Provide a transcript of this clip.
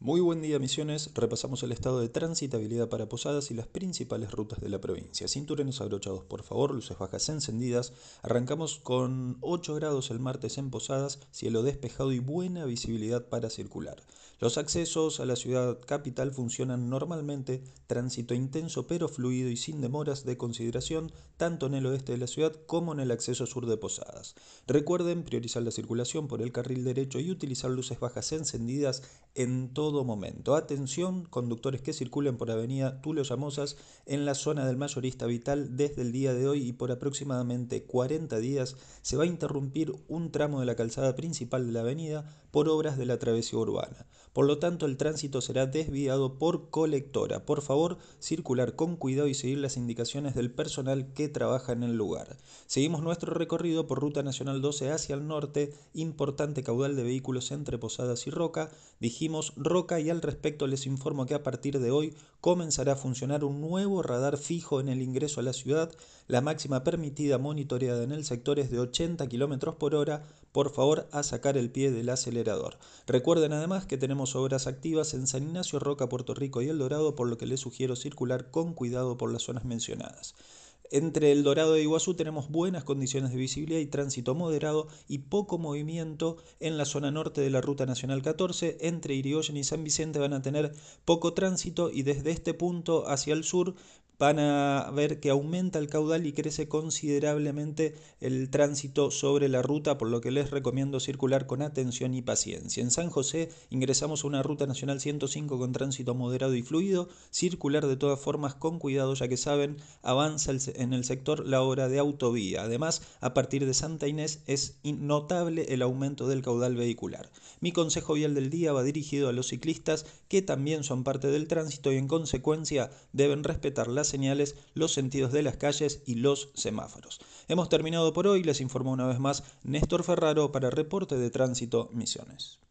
Muy buen día Misiones, repasamos el estado de transitabilidad para Posadas y las principales rutas de la provincia. Cinturones abrochados por favor, luces bajas encendidas. Arrancamos con 8 grados el martes en Posadas, cielo despejado y buena visibilidad para circular. Los accesos a la ciudad capital funcionan normalmente, tránsito intenso pero fluido y sin demoras de consideración, tanto en el oeste de la ciudad como en el acceso sur de Posadas. Recuerden priorizar la circulación por el carril derecho y utilizar luces bajas encendidas en todo todo momento. Atención, conductores que circulen por Avenida Tulio Llamosas en la zona del mayorista vital desde el día de hoy y por aproximadamente 40 días se va a interrumpir un tramo de la calzada principal de la avenida por obras de la travesía urbana. Por lo tanto, el tránsito será desviado por colectora. Por favor, circular con cuidado y seguir las indicaciones del personal que trabaja en el lugar. Seguimos nuestro recorrido por Ruta Nacional 12 hacia el norte, importante caudal de vehículos entre Posadas y Roca. Dijimos y al respecto les informo que a partir de hoy comenzará a funcionar un nuevo radar fijo en el ingreso a la ciudad. La máxima permitida monitoreada en el sector es de 80 km por hora. Por favor, a sacar el pie del acelerador. Recuerden además que tenemos obras activas en San Ignacio, Roca, Puerto Rico y El Dorado, por lo que les sugiero circular con cuidado por las zonas mencionadas. Entre el Dorado de Iguazú tenemos buenas condiciones de visibilidad y tránsito moderado y poco movimiento en la zona norte de la Ruta Nacional 14. Entre Irigoyen y San Vicente van a tener poco tránsito y desde este punto hacia el sur van a ver que aumenta el caudal y crece considerablemente el tránsito sobre la ruta, por lo que les recomiendo circular con atención y paciencia. En San José ingresamos a una ruta nacional 105 con tránsito moderado y fluido, circular de todas formas con cuidado ya que saben, avanza en el sector la obra de autovía. Además, a partir de Santa Inés es notable el aumento del caudal vehicular. Mi consejo vial del día va dirigido a los ciclistas que también son parte del tránsito y en consecuencia deben respetar las señales, los sentidos de las calles y los semáforos. Hemos terminado por hoy, les informó una vez más Néstor Ferraro para Reporte de Tránsito Misiones.